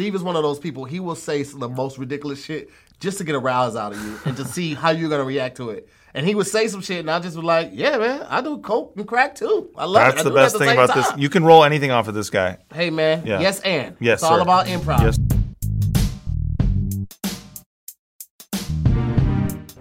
Steve is one of those people. He will say the most ridiculous shit just to get a rouse out of you and to see how you're gonna react to it. And he would say some shit, and I just was like, "Yeah, man, I do coke and crack too. I love it. That's I the it at best thing about this. You can roll anything off of this guy. Hey, man. Yeah. Yes, and Yes, it's all about improv. Yes.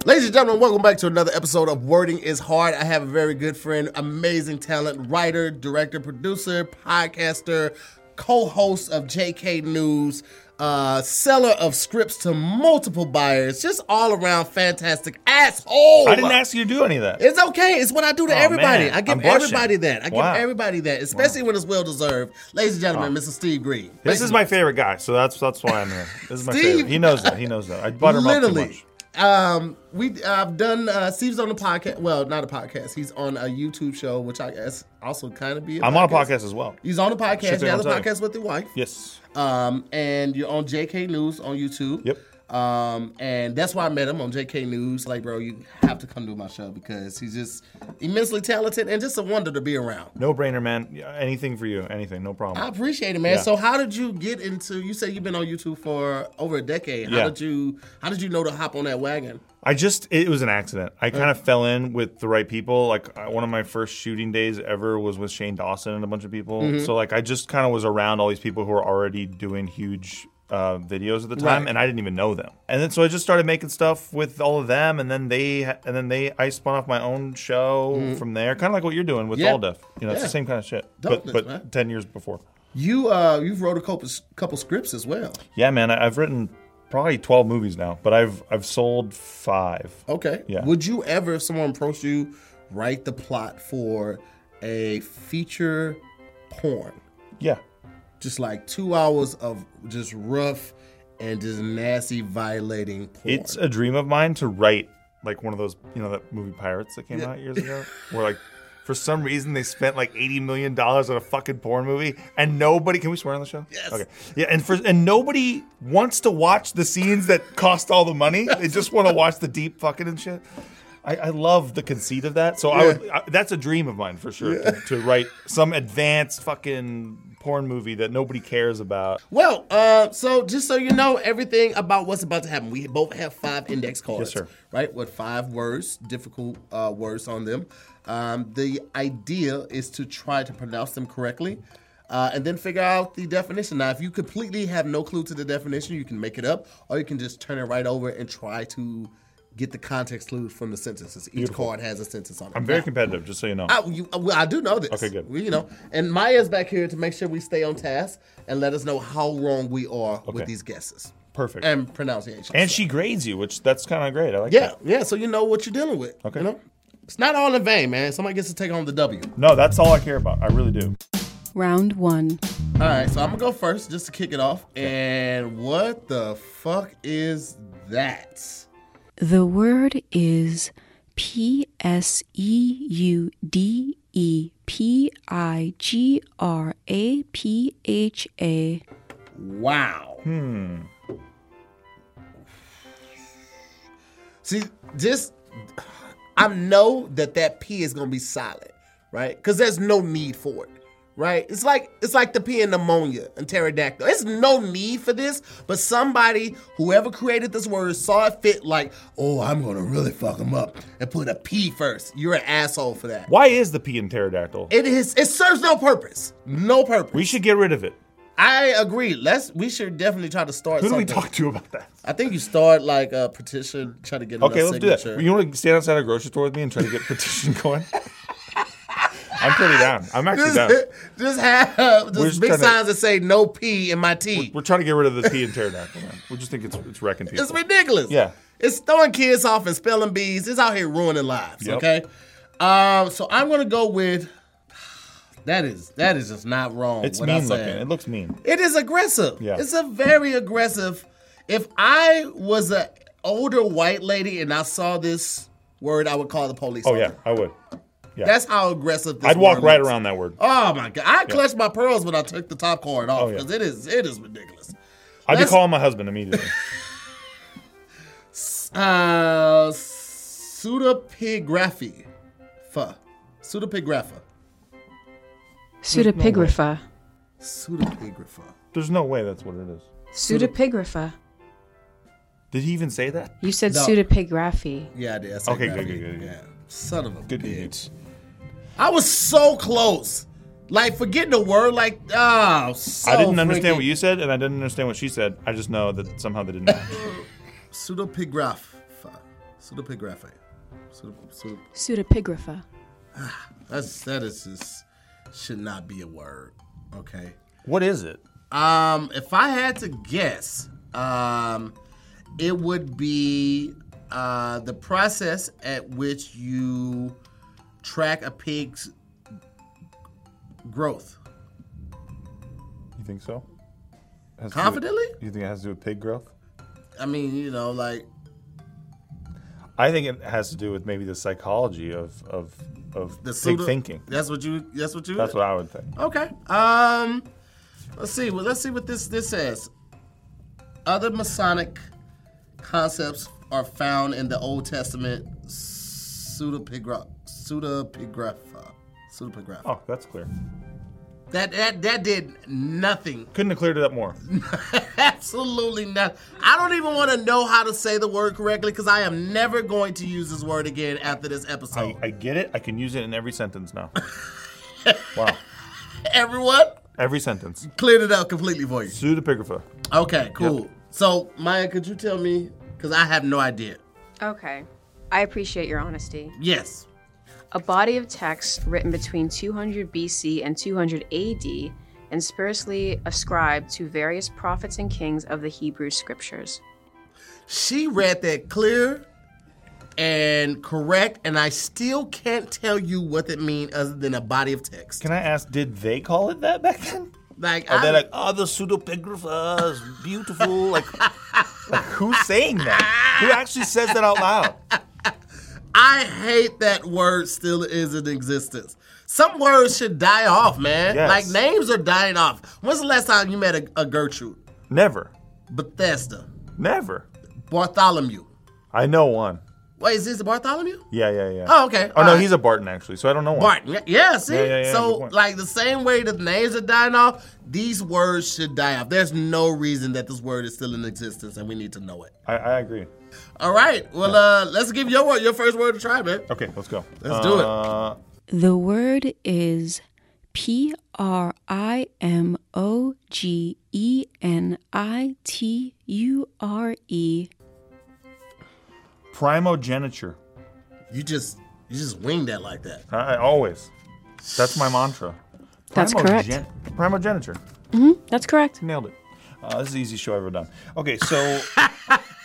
Ladies and gentlemen, welcome back to another episode of Wording is Hard. I have a very good friend, amazing talent, writer, director, producer, podcaster, co host of JK News, uh, seller of scripts to multiple buyers, just all around fantastic asshole. I didn't ask you to do any of that. It's okay. It's what I do to Oh, everybody. man. I give I'm blushing. everybody that. I give Wow. everybody that, especially when it's well deserved. Ladies and gentlemen, Mr. Steve Greene. This is my favorite guy, so that's that's why I'm here. This is my Steve- favorite. He knows that. He knows that. I butter him up too much. Um, we I've done. Uh, Steve's on the podcast. Well, not a podcast. He's on a YouTube show, which I guess also kind of be. i I'm on a podcast as well. He's on a podcast. Shit He has a you. podcast with your wife. Yes. Um, and you're on JK News on YouTube. Yep. Um, and that's why I met him on JK News. Like, bro, you have to come to my show because he's just immensely talented and just a wonder to be around. No brainer, man. Anything for you. Anything. No problem. I appreciate it, man. Yeah. So, how did you get into? You said you've been on YouTube for over a decade. How Yeah. did you? How did you know to hop on that wagon? I just it was an accident. I kind of fell in with the right people. Like uh, one of my first shooting days ever was with Shane Dawson and a bunch of people. Mm-hmm. So like I just kind of was around all these people who were already doing huge uh, videos at the time, Right. and I didn't even know them. And then so I just started making stuff with all of them, and then they and then they I spun off my own show from there, kind of like what you're doing with. Yeah. All Def. You know, it's the same kind of shit, Dopeness, but but man. ten years before. You uh, you've wrote a couple couple scripts as well. Yeah, man, I, I've written probably twelve movies now, but I've I've sold five. Okay. Yeah. Would you ever, if someone approached you, write the plot for a feature porn? Yeah. Just like two hours of just rough and just nasty violating porn. It's a dream of mine to write like one of those, you know, that movie Pirates that came out years ago, where like for some reason they spent like eighty million dollars on a fucking porn movie, and nobody can we swear on the show? Yes. Okay. Yeah, and for and nobody wants to watch the scenes that cost all the money. They just want to watch the deep fucking and shit. I, I love the conceit of that. So I would, I, that's a dream of mine for sure to, to write some advanced fucking porn movie that nobody cares about. Well, uh, so just so you know everything about what's about to happen, we both have five index cards, Yes, sir. right? With five words, difficult uh, words on them. Um, the idea is to try to pronounce them correctly. Uh, and then figure out the definition. Now, if you completely have no clue to the definition, you can make it up, or you can just turn it right over and try to get the context clues from the sentences. Each card has a sentence on it. I'm very Now, competitive, just so you know. I, you, uh, well, I do know this. Okay, good. We, you know, and Maya's back here to make sure we stay on task and let us know how wrong we are Okay. with these guesses Perfect. and pronunciation. And she grades you, which that's kind of great. I like yeah, that. yeah. So you know what you're dealing with. Okay. You know, it's not all in vain, man. Somebody gets to take home the W. No, that's all I care about. I really do. Round one. All right, so I'm gonna go first just to kick it off. And what the fuck is that? The word is P S E U D E P I G R A P H A. Wow. Hmm. See, just I know that that P is gonna be solid, right? Because there's no need for it, right? It's like it's like the P in pneumonia and pterodactyl. There's no need for this, but somebody, whoever created this word, saw it fit. Like, oh, I'm gonna really fuck them up and put a P first. You're an asshole for that. Why is the P in pterodactyl? It is. It serves no purpose. No purpose. we should get rid of it. I agree. Let's. We should definitely try to start. Who do we talk to about that? I think you start like a petition, try to get Okay, let's do that. You want to stand outside a grocery store with me and try to get petition going? I'm pretty down. I'm actually down. just, just have We're just just big trying to- signs that say no P in my T. We're trying to get rid of the P in pterodactyl. Man. We just think it's it's wrecking people. It's ridiculous. Yeah. It's throwing kids off and spelling bees. It's out here ruining lives. Yep. Okay. Um, so I'm gonna go with that is that is just not wrong. It's mean looking. It looks mean. It is aggressive. Yeah. It's a very aggressive. If I was a older white lady and I saw this word, I would call the police. Oh yeah. I would. Yeah. That's how aggressive. This I'd walk right looks. around that word. Oh my god! I clutched my pearls when I took the top card off Oh, yeah. because it is it is ridiculous. I'd be let's- calling my husband immediately. Uh, pseudopigraphy, fa, pseudopigrapha, Pseudopigrapha. pseudopigrapha. There's no way that's what it is. Pseudepigrapha. Did he even say that? You said No. pseudepigraphy. Yeah, I did. I said Okay, good, graphic. good, good, good. Yeah. Son of a Good bitch. I was so close. Like, forget the word. Like, oh, so I didn't understand freaking- what you said, and I didn't understand what she said. I just know that somehow they didn't match. Pseudopigraph. Pseudopigraphy. Pseudo, pseudo, Pseudepigrapha. that's that is just should not be a word. Okay. what is it? Um, if I had to guess, um, it would be uh, the process at which you track a pig's growth. You think so? Has do with- Confidently? you think it has to do with pig growth? I mean, you know, like I think it has to do with maybe the psychology of of of the pig thinking. That's what you. That's what you. That's what I would think. Okay. Um, let's see. Well, let's see what this this says. Other Masonic concepts are found in the Old Testament pseudepigrapha. Pseudepigrapha. Pseudepigrapha. Oh, that's clear. That that that did nothing. Couldn't have cleared it up more. Absolutely nothing. I don't even want to know how to say the word correctly because I am never going to use this word again after this episode. I, I get it. I can use it in every sentence now. wow. Everyone Every sentence. cleared it out completely for you. Pseudepigrapha. Okay, cool. So Maya, could you tell me? Because I have no idea. Okay. I appreciate your honesty. Yes. A body of text written between 200 BC and 200 AD and spuriously ascribed to various prophets and kings of the Hebrew scriptures. She read that clear and correct, and I still can't tell you what it means other than a body of text. Can I ask, did they call it that back then? Like, Are they like, oh, the pseudepigraphers, beautiful? like, like, who's saying that? Who actually says that out loud? I hate that word still is in existence. Some words should die off, man. Yes. Like names are dying off. When's the last time you met a, a Gertrude? Never. Bethesda, Never. Bartholomew. I know one. Wait, is this Bartholomew? Yeah, yeah, yeah. Oh, okay. Oh, no, Alright. he's a Barton, actually, so I don't know one. Barton. Yeah, see? Yeah, yeah, yeah, so, like, the same way that names are dying off, these words should die off. There's no reason that this word is still in existence, and we need to know it. I, I agree. All right. Well, uh, let's give your word, your first word a try, man. Okay, let's go. Let's do it. Uh, The word is P R I M O G E N I T U R E. Primogeniture. You just, you just winged that like that. I, I always. That's my mantra. That's correct. Primogeniture. Hmm. That's correct. Nailed it. Uh, this is the easiest show I've ever done. Okay, so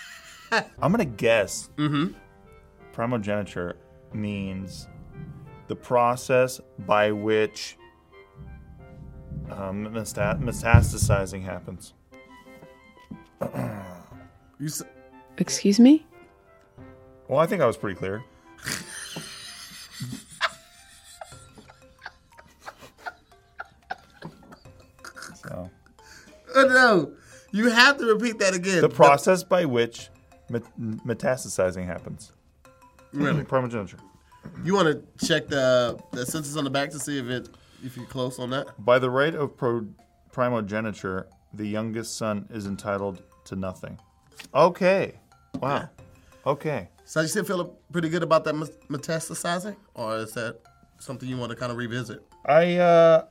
I'm gonna guess. Mm-hmm. Primogeniture means the process by which um, meta- metastasizing happens. You s- Excuse me? Well, I think I was pretty clear. so, oh, no. You have to repeat that again. the process by which met- metastasizing happens. Really? Primogeniture. You want to check the the sentence on the back to see if it if you're close on that? By the right of pro- primogeniture, the youngest son is entitled to nothing. Okay. Wow. Okay. So you still feel pretty good about that met- metastasizing, or is that something you want to kind of revisit? I uh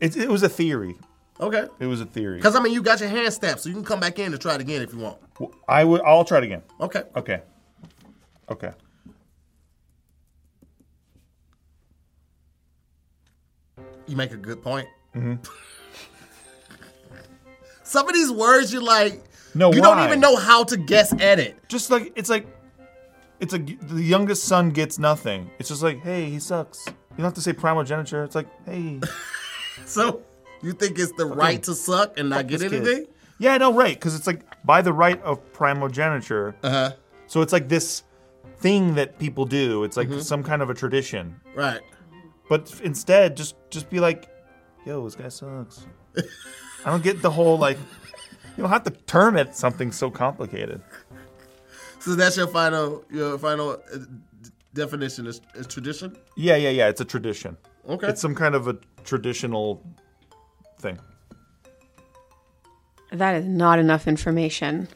it, it was a theory. Okay. It was a theory. Because I mean, you got your hand stamped, so you can come back in and try it again if you want. I would I'll try it again. Okay. Okay. Okay. You make a good point. Mm-hmm. Some of these words you're like, No, you why? don't even know how to guess at it. Just like it's like it's like the youngest son gets nothing. It's just like, hey, he sucks. You don't have to say primogeniture. It's like, hey, So you think it's the right to suck and not get this kid. anything? Yeah, no, right, because it's like by the right of primogeniture. Uh huh. So it's like this thing that people do. It's like some kind of a tradition. Right. But instead, just just be like, yo, this guy sucks. I don't get the whole like. You don't have to term it something so complicated. So that's your final your final uh, definition is, is tradition. Yeah, yeah, yeah. It's a tradition. Okay. It's some kind of a traditional thing. That is not enough information.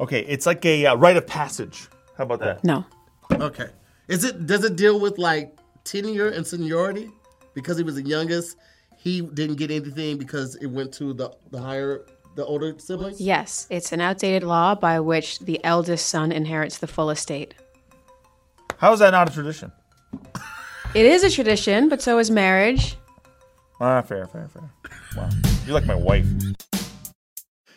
Okay, it's like a uh, rite of passage. How about that? No. Okay. Is it does it deal with like tenure and seniority? Because he was the youngest, he didn't get anything because it went to the the higher the older siblings? Yes, it's an outdated law by which the eldest son inherits the full estate. How is that not a tradition? It is a tradition, but so is marriage. Ah, fair, fair, fair. Wow, you're like my wife.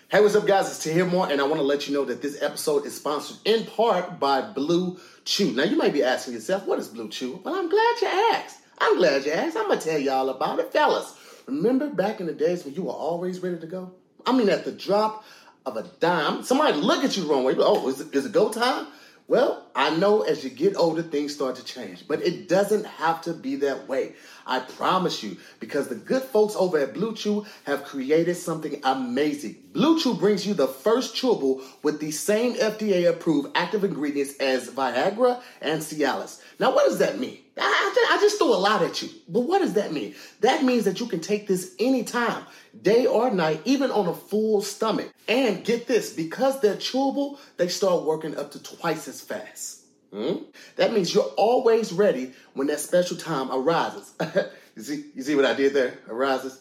Hey, what's up, guys? It's Tahir Moore, and I want to let you know that this episode is sponsored in part by Blue Chew. Now, you might be asking yourself, what is Blue Chew? Well, I'm glad you asked. I'm glad you asked. I'm going to tell y'all about it. Fellas, remember back in the days when you were always ready to go? I mean, at the drop of a dime, somebody look at you wrong way. Oh, is it, is it go time? Well, I know as you get older, things start to change, but it doesn't have to be that way. I promise you, because the good folks over at Blue Chew have created something amazing. Blue Chew brings you the first chewable with the same FDA approved active ingredients as Viagra and Cialis. Now, what does that mean? I, I just threw a lot at you, but what does that mean? That means that you can take this anytime, day or night, even on a full stomach. And get this, because they're chewable, they start working up to twice as fast. Hmm? That means you're always ready when that special time arises. you see, you see what I did there? Arises.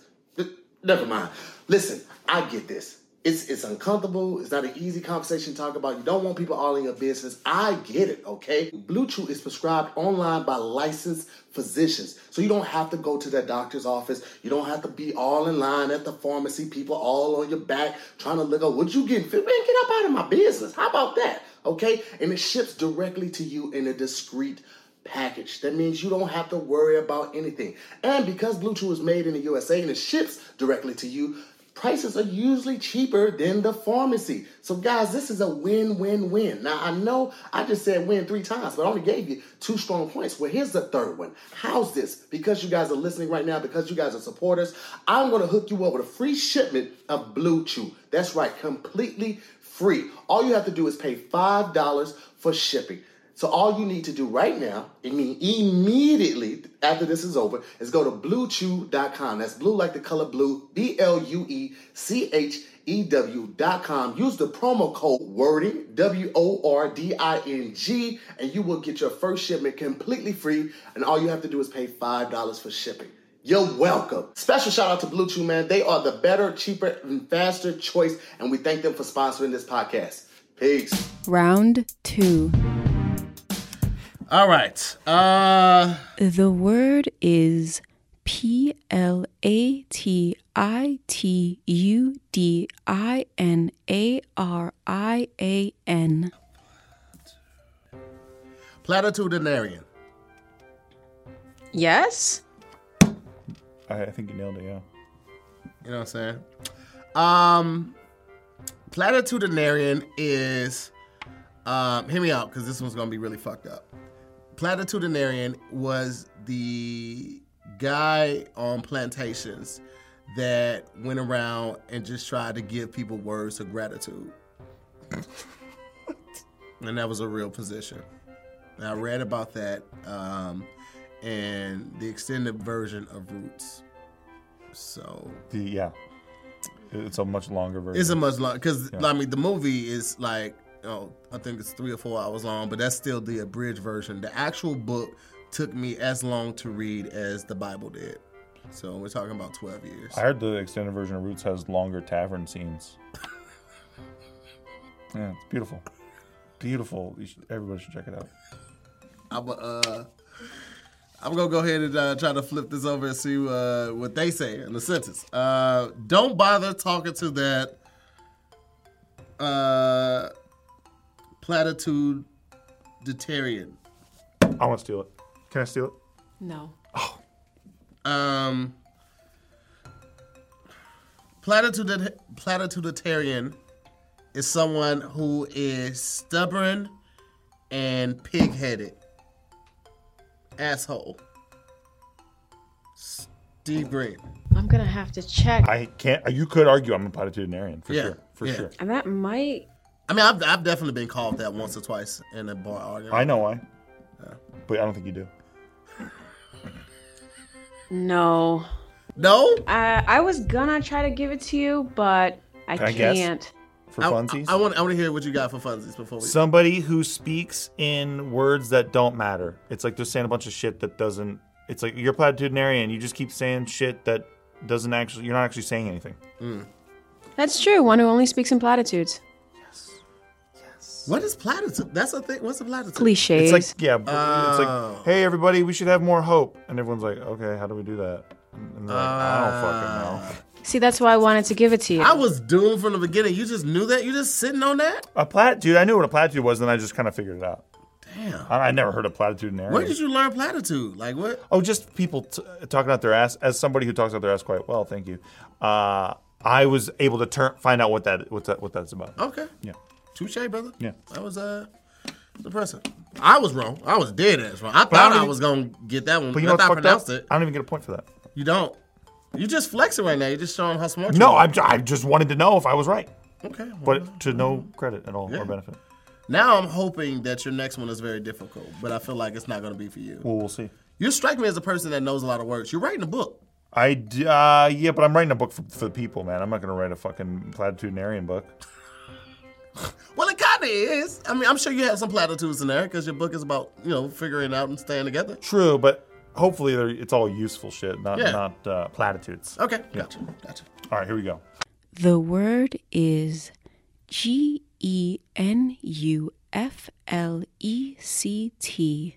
Never mind. Listen, I get this. It's it's uncomfortable. It's not an easy conversation to talk about. You don't want people all in your business. I get it, okay? Blue Chew is prescribed online by licensed physicians. So you don't have to go to that doctor's office. You don't have to be all in line at the pharmacy, people all on your back trying to look up what you getting. Fit? Man, get up out of my business. How about that? Okay? And it ships directly to you in a discreet package. That means you don't have to worry about anything. And because Blue Chew is made in the USA and it ships directly to you, prices are usually cheaper than the pharmacy. So, guys, this is a win win win. Now, I know I just said win three times, but I only gave you two strong points. Well, here's the third one. How's this? Because you guys are listening right now, because you guys are supporters, I'm going to hook you up with a free shipment of Blue Chew. That's right, completely free. All you have to do is pay $5 for shipping. So all you need to do right now, I mean immediately after this is over, is go to bluechew.com. That's blue like the color blue, B L U E C H E W.com. Use the promo code wording, W O R D I N G, and you will get your first shipment completely free. And all you have to do is pay $5 for shipping. You're welcome. Special shout out to Blue Chew, man. They are the better, cheaper, and faster choice, and we thank them for sponsoring this podcast. Peace. Round two. All right. Uh The word is P L A T I T U D I N A R I A N. platitudinarian. Yes? I, I think you nailed it. Yeah. You know what I'm saying? Um platitudinarian is um hear me out because this one's gonna be really fucked up. Platitudinarian was the guy on plantations that went around and just tried to give people words of gratitude. and that was a real position. And I read about that um, and the extended version of Roots. So The, yeah. It's a much longer version. it's a much longer, because Yeah. I mean the movie is like oh I think it's three or four hours long, but that's still the abridged version. The actual book took me as long to read as the Bible did. So we're talking about twelve years. I heard the extended version of Roots has longer tavern scenes. yeah, it's beautiful. Beautiful. You should, everybody should check it out. I'm uh I'm gonna go ahead and uh, try to flip this over and see uh, what they say in the sentence. Uh, don't bother talking to that uh, platitudinarian. I want to steal it. Can I steal it? No. Um, platitudin- platitudinarian is someone who is stubborn and pig-headed. Asshole. Steve Greene. I'm gonna have to check. I can't. You could argue I'm a platitudinarian for Yeah, sure. For yeah. sure. and that might. I mean, I've, I've definitely been called that once or twice in a bar argument. I know why, but I don't think you do. No. no, I, I was gonna try to give it to you, but I Can I guess? can't. for I, funsies. I, want I want to hear what you got for funsies before we. Somebody who speaks in words that don't matter. It's like they're saying a bunch of shit that doesn't. It's like you're platitudinarian. You just keep saying shit that doesn't actually. You're not actually saying anything. Mm. That's true. One who only speaks in platitudes. What is platitude? That's a thing. What's a platitude? Cliches. It's like yeah. b- It's Oh. like hey everybody, we should have more hope, and everyone's like, okay, how do we do that? And they're like, I don't fucking know. See, that's why I wanted to give it to you. I was doomed from the beginning. You just knew that. You just sitting on that. A platitude. I knew what a platitude was, and I just kind of figured it out. Damn. I, I never heard of platitudinarian. Where did you learn platitude? Like what? Oh, just people t- talking out their ass. As somebody who talks out their ass quite well, thank you. Uh, I was able to turn find out what that what that what that's about. Okay. Yeah. Touche, brother. Yeah. That was uh depressing. I was wrong. I was dead ass wrong. I I thought I even- was gonna get that one. But you I know thought I fucked up? pronounced it. I don't even get a point for that. You don't. You just flexing right now. You're just showing how smart you No, are. I'm, I just wanted to know if I was right, Okay. well, but to no credit at all Yeah. or benefit. now I'm hoping that your next one is very difficult, but I feel like it's not gonna be for you. Well, we'll see. You strike me as a person that knows a lot of words. You're writing a book. I uh, yeah, but I'm writing a book for, for the people, man. I'm not gonna write a fucking platitudinarian book. Well, it kind of is. I mean, I'm sure you have some platitudes in there because your book is about you know figuring out and staying together. True, but hopefully it's all useful shit, not Yeah. not uh, platitudes. Okay, gotcha, gotcha. All right, here we go. The word is G E N U F L E C T.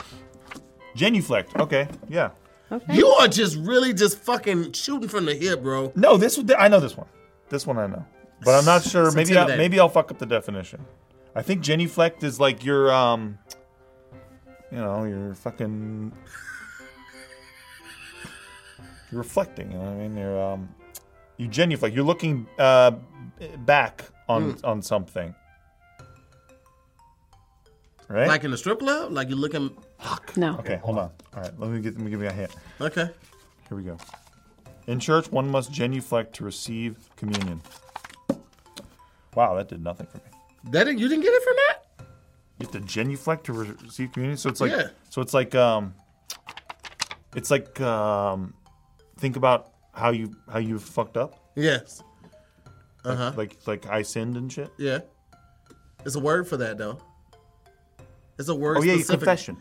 Genuflect. Okay, yeah. Okay. You are just really just fucking shooting from the hip, bro. No, this one- I know this one. This one I know, but I'm not sure. Maybe I, maybe I'll fuck up the definition. I think genuflect is like you're um, you know, you're fucking, you're reflecting. You know what I mean? You're um, you genuflect. You're looking uh back on Hmm. on something, right? Like in the strip club, like you're looking. Fuck. No. okay, hold on. All right, let me get let me give you a hint. Okay. Here we go. In church, one must genuflect to receive communion. Wow, that did nothing for me. That didn't, you didn't get it from that? You have to genuflect to re- receive communion. So it's like, Yeah. so it's like, um, it's like, um, think about how you how you fucked up, Yes. Uh huh. like like I sinned and shit. Yeah. It's a word for that though. It's a word. Oh yeah, specific- confession.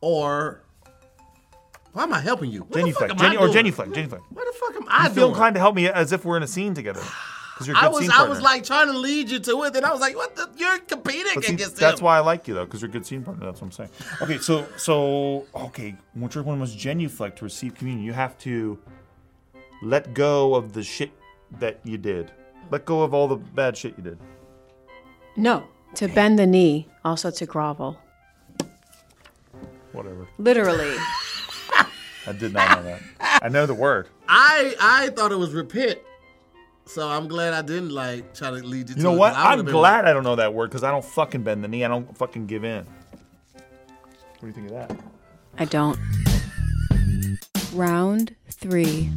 Or. Why am I helping you? What the fuck Genuflect, am Genu- I or doing? genuflect, genuflect. What the fuck am I You feel doing? inclined to help me as if we're in a scene together. Because you're a I good was scene I was like trying to lead you to it, and I was like, "What the? You're competing But see, against that's him." why I like you though, because you're a good scene partner. That's what I'm saying. Okay, so so okay, which one must genuflect to receive communion? You have to let go of the shit that you did. Let go of all the bad shit you did. No. To bend the knee, also to grovel. Whatever. Literally. I did not know that. I know the word. I I thought it was repent, so I'm glad I didn't like try to lead you. You to know it, what? 'cause I I'm would've been glad I don't know that word because I don't fucking bend the knee. I don't fucking give in. What do you think of that? I don't. Round three.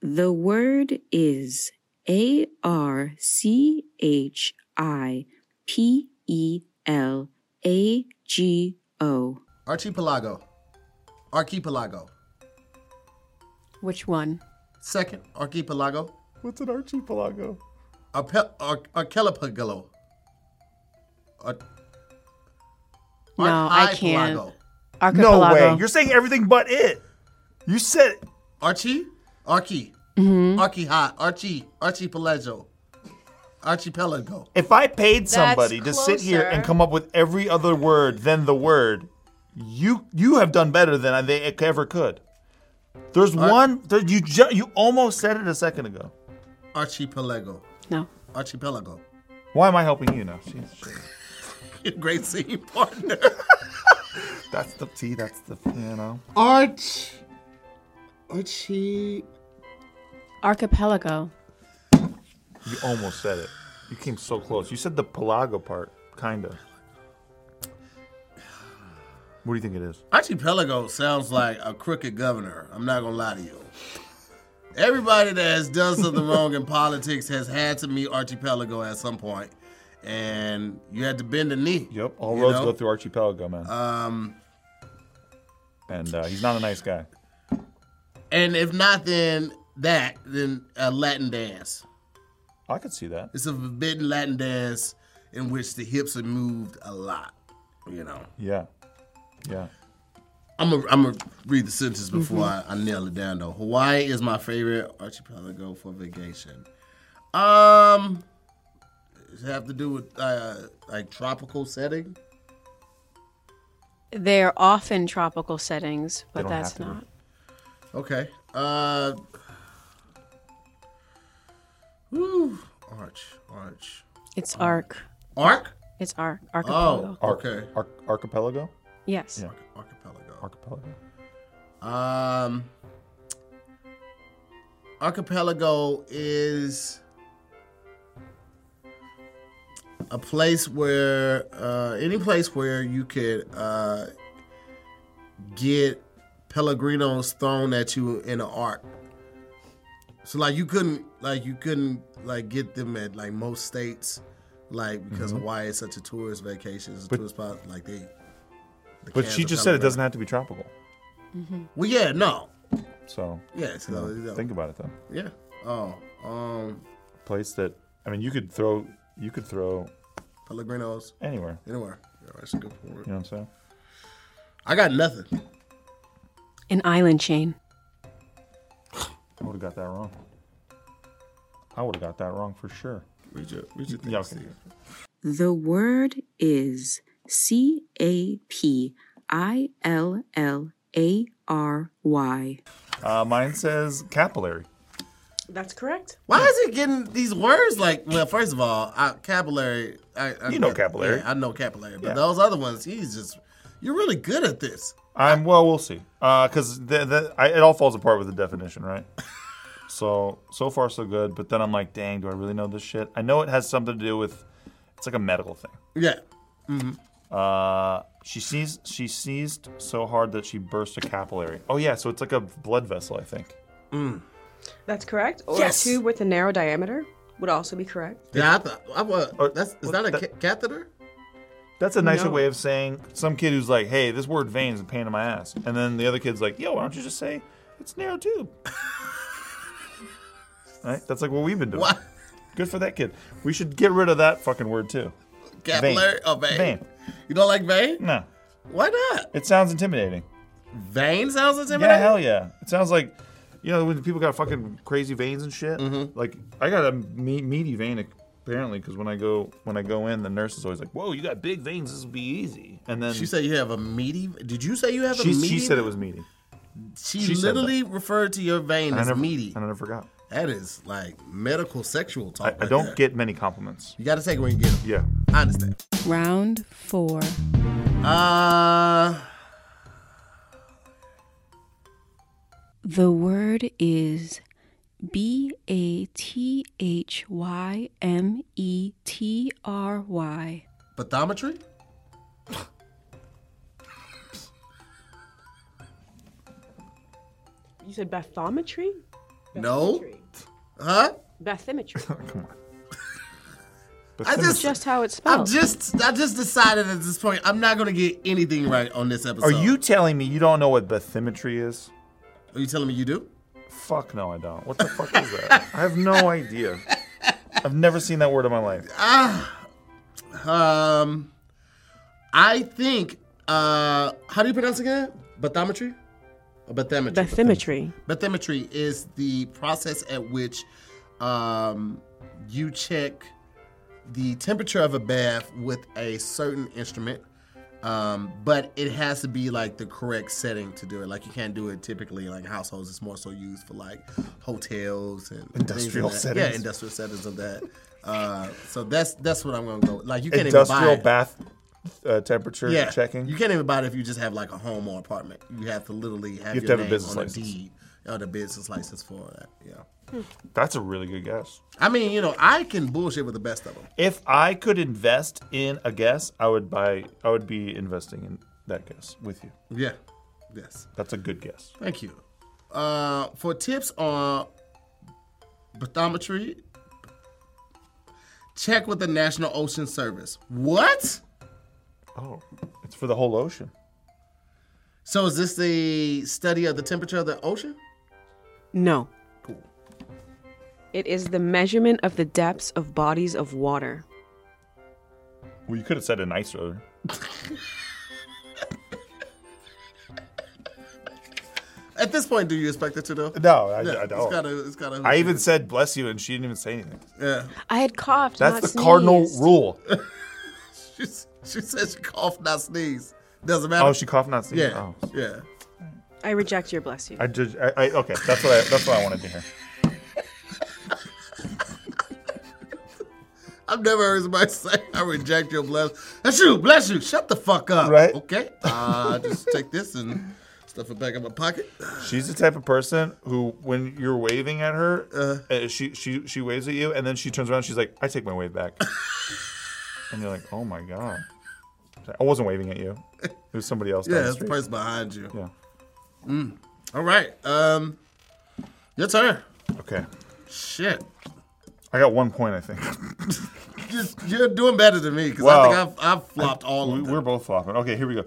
The word is A R C H I P E L A G O. Archipelago. Archipelago. Which one? Second, archipelago. What's an archipelago? Arpe- ar- archipelago. Ar- No, I can't. archipelago. Archipelago. No way. You're saying everything but it. You said Archie? Archie. Mm-hmm. Archie hot. Archie. Archipelago. Archipelago. if I paid somebody to That's sit here and come up with every other word than the word, you you have done better than I- they ever could. There's one. There, you ju- you almost said it a second ago. Archipelago. No. Archipelago. Why am I helping you now? Jeez, shit. Great scene partner. That's the T. That's the you know. Arch. Archie. Archipelago. You almost said it. You came so close. You said the pelago part, kinda. What do you think it is? Archipelago sounds like a crooked governor. I'm not gonna lie to you. Everybody that has done something wrong in politics has had to meet Archipelago at some point, and you had to bend the knee. Yep. All roads know? go through Archipelago, man. Um, and uh, he's not a nice guy. and if not, then that then a Latin dance. I could see that. It's a forbidden Latin dance in which the hips are moved a lot. You know. Yeah. Yeah. I'm gonna I'm gonna read the sentence before I, I nail it down though. Hawaii is my favorite archipelago for vacation. Um, does it have to do with uh, like tropical setting? They're often tropical settings, but don't that's be. not. Okay. Uh. Whew. Arch, arch, It's arc. arc. It's arc. Archipelago. Oh, okay. Ar- archipelago? Yes. Yeah. Archipelago. Archipelago. Um, archipelago is a place where uh, any place where you could uh, get Pellegrinos thrown at you in an arc. So like you couldn't like you couldn't like get them at like most states, like because why is such a tourist vacation, it's a But- tourist spot. Like they. The But she just said it doesn't have to be tropical. Well, yeah, no, So yeah. So, you know, think about it then. Yeah. Oh, um, Place that I mean you could throw you could throw Pellegrinos anywhere. anywhere. Yeah, that's a good point. You know what I'm saying? I got nothing. An island chain. I would have got that wrong. I would have got that wrong for sure. Read your, read your Yeah, okay. Steve. The word is C A P I L L A R Y. Uh, mine says capillary. That's correct. Why is it getting these words like? Well, first of all, I, capillary. I, I You know capillary. Yeah, I know capillary, but Yeah. those other ones, he's just. You're really good at this. I'm well. We'll see. Because the, the, it all falls apart with the definition, right? so so far so good. But then I'm like, dang, do I really know this shit? I know it has something to do with. It's like a medical thing. Yeah. Uh, she sneezed. She sneezed so hard that she burst a capillary. Oh yeah, so it's like a blood vessel, I think. That's correct. Or Yes! a tube with a narrow diameter would also be correct. Yeah, I thought. I, was. That's is well, that a that- ca- catheter? That's a nicer No. way of saying some kid who's like, "Hey, this word vein is a pain in my ass," and then the other kid's like, "Yo, why don't you just say it's narrow tube?" right? That's like what we've been doing. What? Good for that kid. We should get rid of that fucking word too. Capillary or vein? Vein. You don't like vein? No, Why not? it sounds intimidating. Vein sounds intimidating? Yeah, hell yeah. It sounds like, you know, when people got fucking crazy veins and shit. Mm-hmm. Like I got a me- meaty vein apparently because when I go when I go in, the nurse is always like, "Whoa, you got big veins. This will be easy." And then She said you have a meaty. Did you say you have a she, meaty? she said it was meaty. She, she literally referred to your vein I as never, meaty. and I never forgot. That is like medical sexual talk. I, right I don't there. get many compliments. You got to take it when you get them. Yeah. I understand. Round four. Uh, The word is B A T H Y M E T R Y. bathymetry. You said bathymetry? No. Huh? Bathymetry. Come on. But I then just, Just how it's spelled. I'm spelled. just, I just decided at this point I'm not gonna get anything right on this episode. are you telling me you don't know what bathymetry is? Are you telling me you do? Fuck no, I don't. What the fuck is that? I have no idea. I've never seen that word in my life. Um, I think. Uh, how do you pronounce it again? Bathymetry. Or bathymetry. Bathymetry. Bathymetry is the process at which um, you check the temperature of a bath with a certain instrument, um, but it has to be like the correct setting to do it. Like you can't do it typically in like households. It's more so used for like hotels and Industrial of that. settings. Yeah, industrial settings of that. Uh, so that's that's what I'm gonna go. with. Like you can't Industrial even buy it. bath uh, temperature yeah, checking. You can't even buy it if you just have like a home or apartment. You have to literally have You have your to have a business on a license. deed or the business license for that. Yeah. That's a really good guess. I mean, you know, I can bullshit with the best of them. If I could invest in a guess, I would buy. I would be investing in that guess with you. Yeah. Yes. That's a good guess. Thank you. Uh, for tips on bathymetry, check with the National Ocean Service. What? Oh, it's for the whole ocean. So is this the study of the temperature of the ocean? No. Cool. It is the measurement of the depths of bodies of water. Well, you could have said it nicer. At this point, do you expect it to though? No, I, Yeah, I don't. gotta, it's gotta. I even said bless you, and she didn't even say anything. Yeah. I had coughed. That's not the sneezed. cardinal rule. She, she said she coughed, not sneeze. Doesn't matter. Oh, she coughed, not sneezed. Yeah. Oh. Yeah. I reject your bless you. I just, I, I, okay, that's what I, that's what I wanted to hear. I've never heard somebody say, I reject your bless. That's you, bless you. Shut the fuck up. Right. Okay. Uh, just take this and stuff it back in my pocket. She's the type of person who, when you're waving at her, uh, she she she waves at you, and then she turns around. She's like, "I take my wave back," and you're like, "Oh my god." I wasn't waving at you. It was somebody else. down Yeah, it's the street. person behind you. Yeah. All right. Um, your turn. Okay. Shit. I got one point, I think. Just, you're doing better than me because I think I've, I've flopped all We- of them. We're both flopping. Okay, here we go.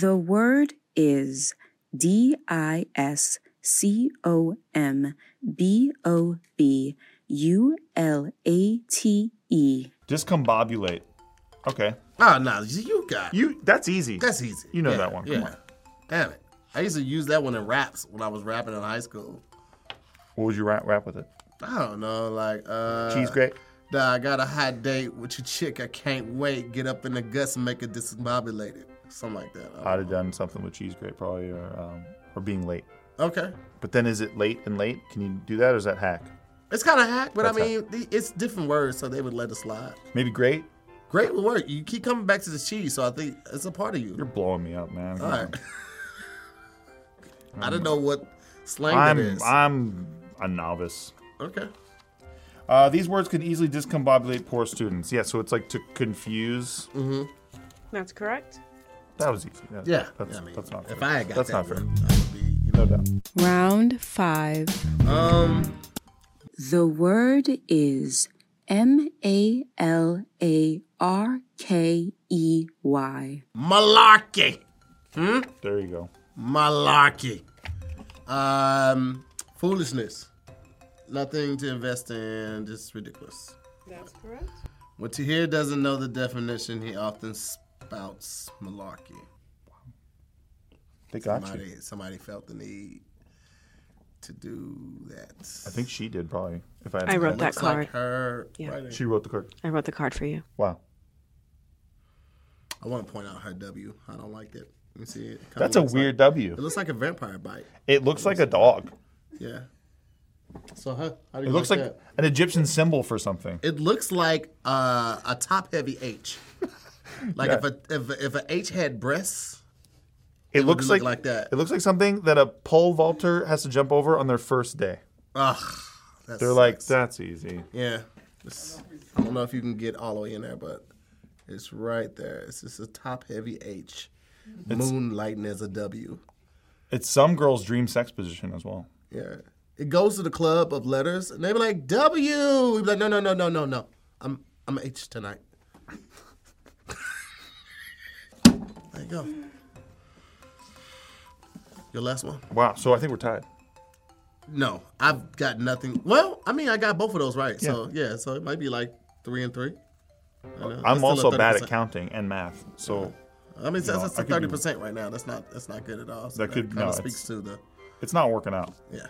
The word is D I S C O M B O B U L A T E. Discombobulate. Okay. Oh, no, you got it. You. That's easy. That's easy. You know Yeah, that one. Come yeah. on. Damn it. I used to use that one in raps when I was rapping in high school. What would you rap, rap with it? I don't know, like uh Cheese grate. Nah, I got a hot date with your chick. I can't wait. Get up in the guts and make it discombobulated. Something like that. I'd have done something with cheese grate probably, or um, or being late. Okay. But then is it late and late? Can you do that, or is that hack? It's kind of hack, but That's I mean, the- it's different words, so they would let it slide. Maybe great. Great would work. You keep coming back to the cheese, so I think it's a part of you. You're blowing me up, man. All right. I don't know what slang I'm that is. I'm a novice. okay. Uh, these words can easily discombobulate poor students. Yeah, so it's like to confuse. That's correct. That was easy. That- Yeah. that's, I mean, that's not. if fair. I had got that's that not fair. one, I would be, you No doubt. Round five. Um, The word is M A L A R K E Y. malarkey. Hmm? There you go. Malarkey. Um, foolishness. Nothing to invest in. Just ridiculous. That's correct. When Tahir doesn't know the definition, he often spouts malarkey. They got you. Somebody, somebody felt the need to do that. I think she did probably. If I, had I wrote that Looks like card. her Yeah. writing. She wrote the card. I wrote the card for you. Wow. I want to point out her W. I don't like that. Let me see it. Kinda That's a weird Like, W. it looks like a vampire bite. It looks like a dog. Yeah. So, huh? How do It looks like that? an Egyptian symbol for something. It looks like uh, a top-heavy H. Like Yeah. if a if a, if a H had breasts, It would looks look like, like that. It looks like something that a pole vaulter has to jump over on their first day. ugh, that's They're like, that's easy. yeah. It's- I don't know if you can get all the way in there, but it's right there. It's just a top-heavy H, moonlighting as a W. It's some girl's dream sex position as well. Yeah. It goes to the club of letters, and they be like W. We be like, no, no, no, no, no, no. I'm I'm H tonight. there you go. Your last one? Wow. So I think we're tied. No, I've got nothing. Well, I mean, I got both of those right. So yeah, so it might be like three and three. I know. That's I'm also bad at counting and math. So I mean, that's, know, that's I a could thirty percent right now. That's not that's not good at all. So That could- kind no, of speaks to the it's not working out. yeah.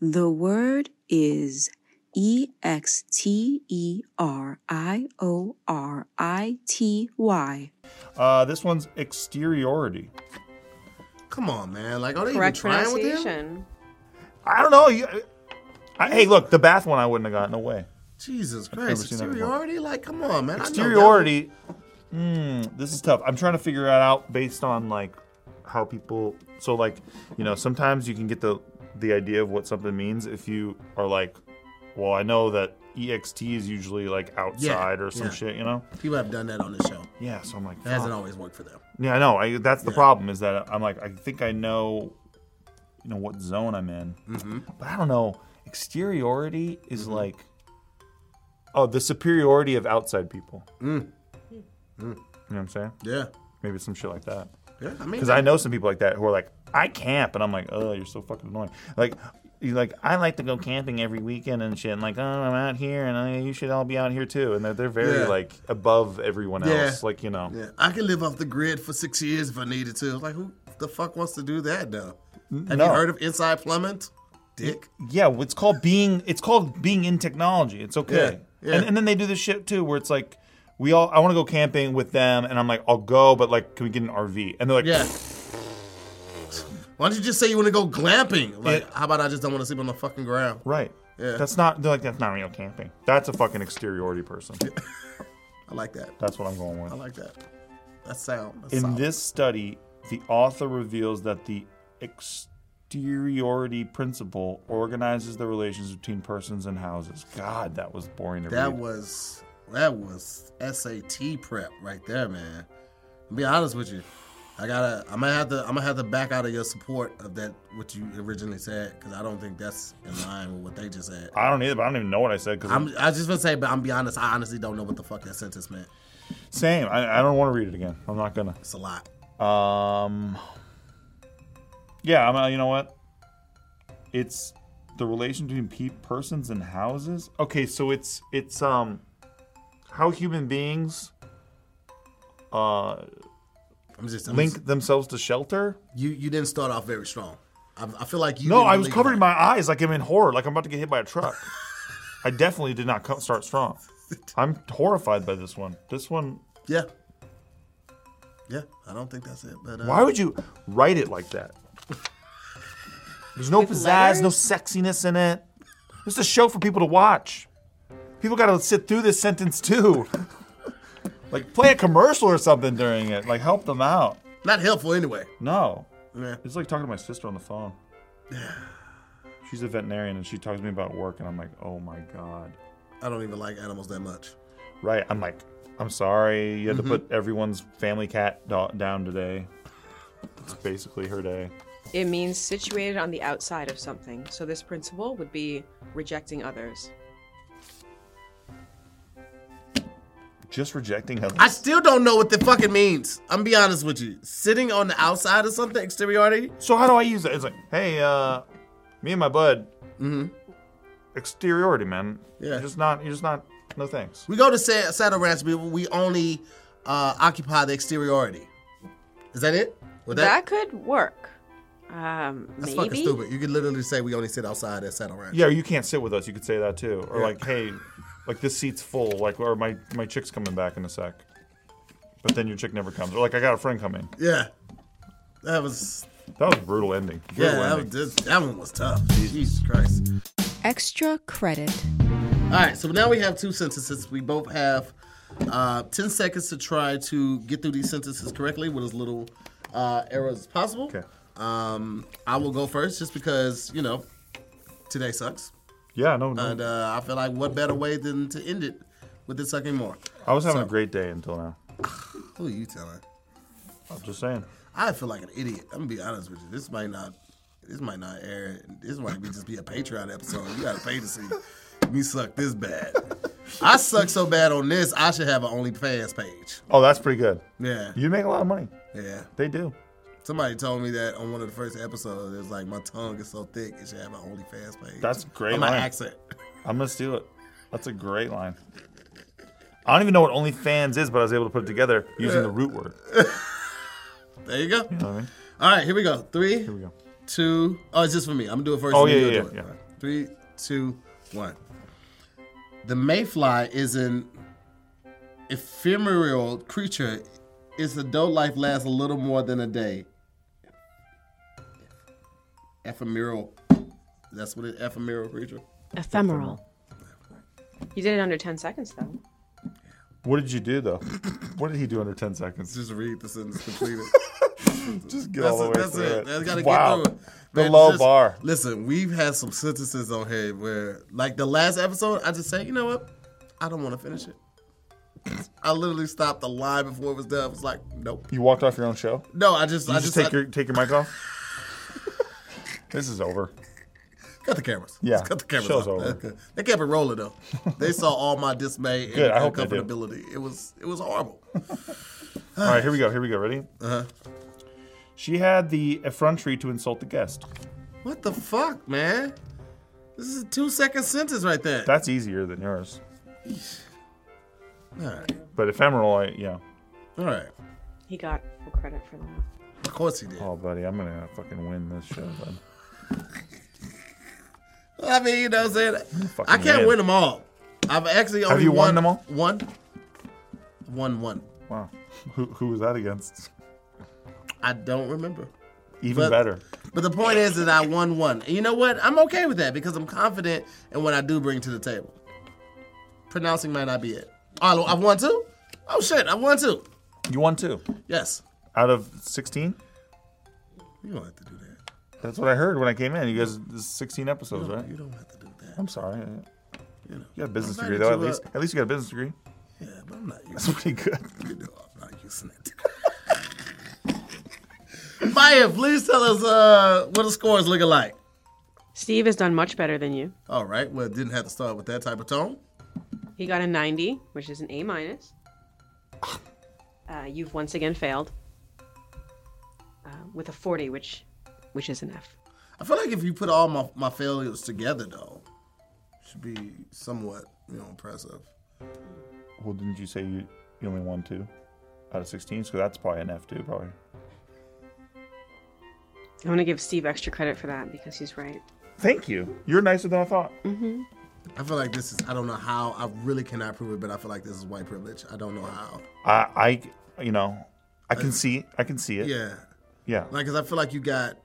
The word is E X T E R I O R I T Y. Uh, this one's exteriority. Come on, man. Like, are they Correct even trying with him? I don't know. You, I, hey, look, the bath one I wouldn't have gotten. No way. Jesus Christ, seen that before. exteriority? Like, come on, man. Exteriority. Mm, this is tough. I'm trying to figure it out based on like how people. So like, you know, sometimes you can get the the idea of what something means if you are like, well, I know that ext is usually like outside or some yeah. shit. You know. People have done that on the show. Yeah. So I'm like, It hasn't always worked for them. Yeah, I know. I, that's the Yeah. problem is that I'm like, I think I know, you know, what zone I'm in, Mm-hmm. but I don't know. Exteriority is like, oh, the superiority of outside people. Mm. You know what I'm saying? Yeah. Maybe some shit like that. Yeah. I mean, Because I know some people like that who are like, I camp, and I'm like, oh, you're so fucking annoying. Like, you're like, I like to go camping every weekend and shit. And like, oh, I'm out here, and I, you should all be out here too. And they're they're very Yeah. like above everyone Yeah. else. Like you know, Yeah, I can live off the grid for six years if I needed to. Like, who the fuck wants to do that though? Have no. you heard of Inside Plumbing? Dick. yeah, it's called being. It's called being in technology. It's okay. Yeah. And, and then they do this shit too, where it's like, we all. I want to go camping with them, and I'm like, I'll go, but like, can we get an RV? And they're like, Yeah. Why don't you just say you want to go glamping? Like, how about I just don't want to sleep on the fucking ground? right. Yeah. That's not. They're like, that's not real camping. That's a fucking exteriority person. I like that. That's what I'm going with. I like that. That's sound. That's In solid. this study, the author reveals that the exteriority principle organizes the relations between persons and houses. God, that was boring to that read. was that was SAT prep right there, man. To be honest with you, I gotta. I'm gonna have to. I'm gonna have to back out of your support of that what you originally said because I don't think that's in line with what they just said. I don't either, but I don't even know what I said because I'm. I was just gonna say, but I'm be honest. I honestly don't know what the fuck that sentence meant. same. I, I don't want to read it again. I'm not gonna. It's a lot. Um. Yeah, I'm. Uh, you know what? It's the relation between pe- persons and houses. Okay, so it's it's um how human beings uh I'm just I'm link just- themselves to shelter. you. You didn't start off very strong. I, I feel like you. No, I was covering my eyes like I'm in horror, like I'm about to get hit by a truck. I definitely did not co- start strong. I'm horrified by this one. This one. Yeah. Yeah, I don't think that's it. But uh, Why would you write it like that? There's no With pizzazz, no sexiness in it. It's a show for people to watch. People got to sit through this sentence too. like play a commercial or something during it. Like help them out. Not helpful anyway. No, Yeah. it's like talking to my sister on the phone. She's a veterinarian and she talks to me about work, and I'm like, oh my god. I don't even like animals that much. Right. I'm like, I'm sorry. You had Mm-hmm. to put everyone's family cat do- down today. It's basically her day. It means situated on the outside of something. So this principle would be rejecting others. Just rejecting others. I still don't know what the fuck it means. I'm gonna be honest with you. Sitting on the outside of something, exteriority. So how do I use it? It's like, hey, uh, me and my bud, exteriority, man. Yeah. You're just not. You're just not. No thanks. We go to Sa- Saddle Ranch, we, we only uh, occupy the exteriority. Is that it? Would That, could work. Um, that's maybe. fucking stupid. You could literally say we only sit outside at Saddle Ranch. Yeah, or you can't sit with us. You could say that too, or Yeah. like, hey, like this seat's full. Like, or my my chick's coming back in a sec. But then your chick never comes. Or like, I got a friend coming. Yeah. That was That was a brutal ending. Brutal yeah. That, ending. was, that one was tough. Jesus Christ. Extra credit. All right, so now we have two sentences. We both have uh, 10 seconds to try to get through these sentences correctly with as little uh, errors as possible. Okay. Um, I will go first just because, you know, today sucks. Yeah, no, no. And uh, I feel like what better way than to end it with it sucking more? I was having so- a great day until now. Who are you telling? I'm just saying. I feel like an idiot. I'm gonna be honest with you. This might not, this might not air. This might be just be a Patreon episode. You gotta pay to see me suck this bad. I suck so bad on this. I should have an OnlyFans page. Oh, that's pretty good. Yeah, You make a lot of money. yeah. They do. Somebody told me that on one of the first episodes. It was like my tongue is so thick it should have an OnlyFans page. That's great On my line. accent. I'm gonna steal it. That's a great line. I don't even know what OnlyFans is, but I was able to put it together using the root word. There you go. You know what I mean? All right, here we go. Three, Here we go. two. Oh, it's just for me. I'm gonna do it first. Oh, and yeah, yeah, yeah. All right. Three, two, one. The mayfly is an ephemeral creature. Its adult life lasts a little more than a day. Ephemeral. That's what it. Ephemeral creature. Ephemeral. You did it under 10 seconds, though. What did you do though? What did he do under 10 seconds? Just read the sentence completed. Just get That's all the it. way That's through it. it. That's gotta wow. get through it. The low just- bar. Listen, we've had some sentences on here where, like the last episode, I just say, you know what? I don't want to finish it. I literally stopped the line before it was done. I was like, nope. You walked off your own show? No, I just, You I just, just, take I- your take your mic off? This is over. cut the cameras. Yeah, Just cut the cameras. show's off. over. They kept it rolling though. They saw all my dismay and Good, I hope they do. uncomfortability. It was, it was horrible. All right, here we go. Here we go. Ready? Uh-huh. She had the effrontery to insult the guest. What the fuck, man? This is a two second sentence right there. That's easier than yours. All right. But ephemeral, I, yeah. All right. He got full credit for that. Of course he did. Oh, buddy, I'm gonna fucking win this show. Bud. I mean, you know what I'm saying? I can't win. them all. I've actually only you won won them all? One. One, one. Wow. Who, who was that against? I don't remember. Even But- better. But the point is that I won one. And you know what? I'm okay with that because I'm confident in what I do bring to the table. Pronouncing might not be it. Oh, I've won two? Oh, shit. I won two. You won two Yes. out of 16. You don't have to do that. That's what I heard when I came in. You guys, this is 16 episodes, right? You don't have to do that. I'm sorry. You know. You got a business degree though. At least, uh, at least you got a business degree. Yeah, but I'm not Using That's using pretty good. it. You know, I'm not using it. Maya, please tell us uh, what the score is looking like. Steve has done much better than you. All right. Well, it didn't have to start with that type of tone. He got a 90, which is an A minus. Uh, you've once again failed uh, with a 40, which which is an F. I feel like if you put all my, my failures together, though, should be somewhat, you know, impressive. Well, didn't you say you, you only won two out of 16? So that's probably an F two, probably. I'm gonna give Steve extra credit for that because he's right. Thank you. You're nicer than I thought. Mm-hmm. I feel like this is, I don't know how, I really cannot prove it, but I feel like this is white privilege. I don't know how. I, I, you know, I can see, I can see it. Yeah. Yeah. Like, because I feel like you got s-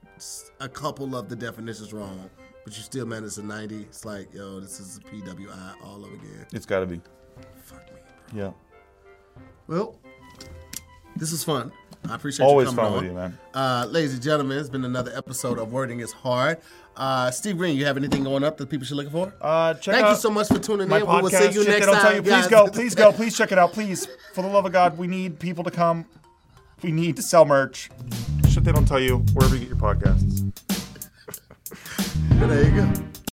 a couple of the definitions wrong, but you still managed a 90. It's like, yo, this is a PWI all over again. It's got to be. Fuck me. Yeah. Well, this is fun. I appreciate Always you coming fun on. with you, man. Uh, ladies and gentlemen, it's been another episode of Wording is Hard. Uh, Steve Greene, you have anything going up that people should look for? Uh, check Thank out you so much for tuning my in. podcast. We will see you next time. tell you. Please go. Please go. Please check it out. Please, for the love of God, we need people to come. We need to sell merch. They don't tell you wherever you get your podcasts. there you go.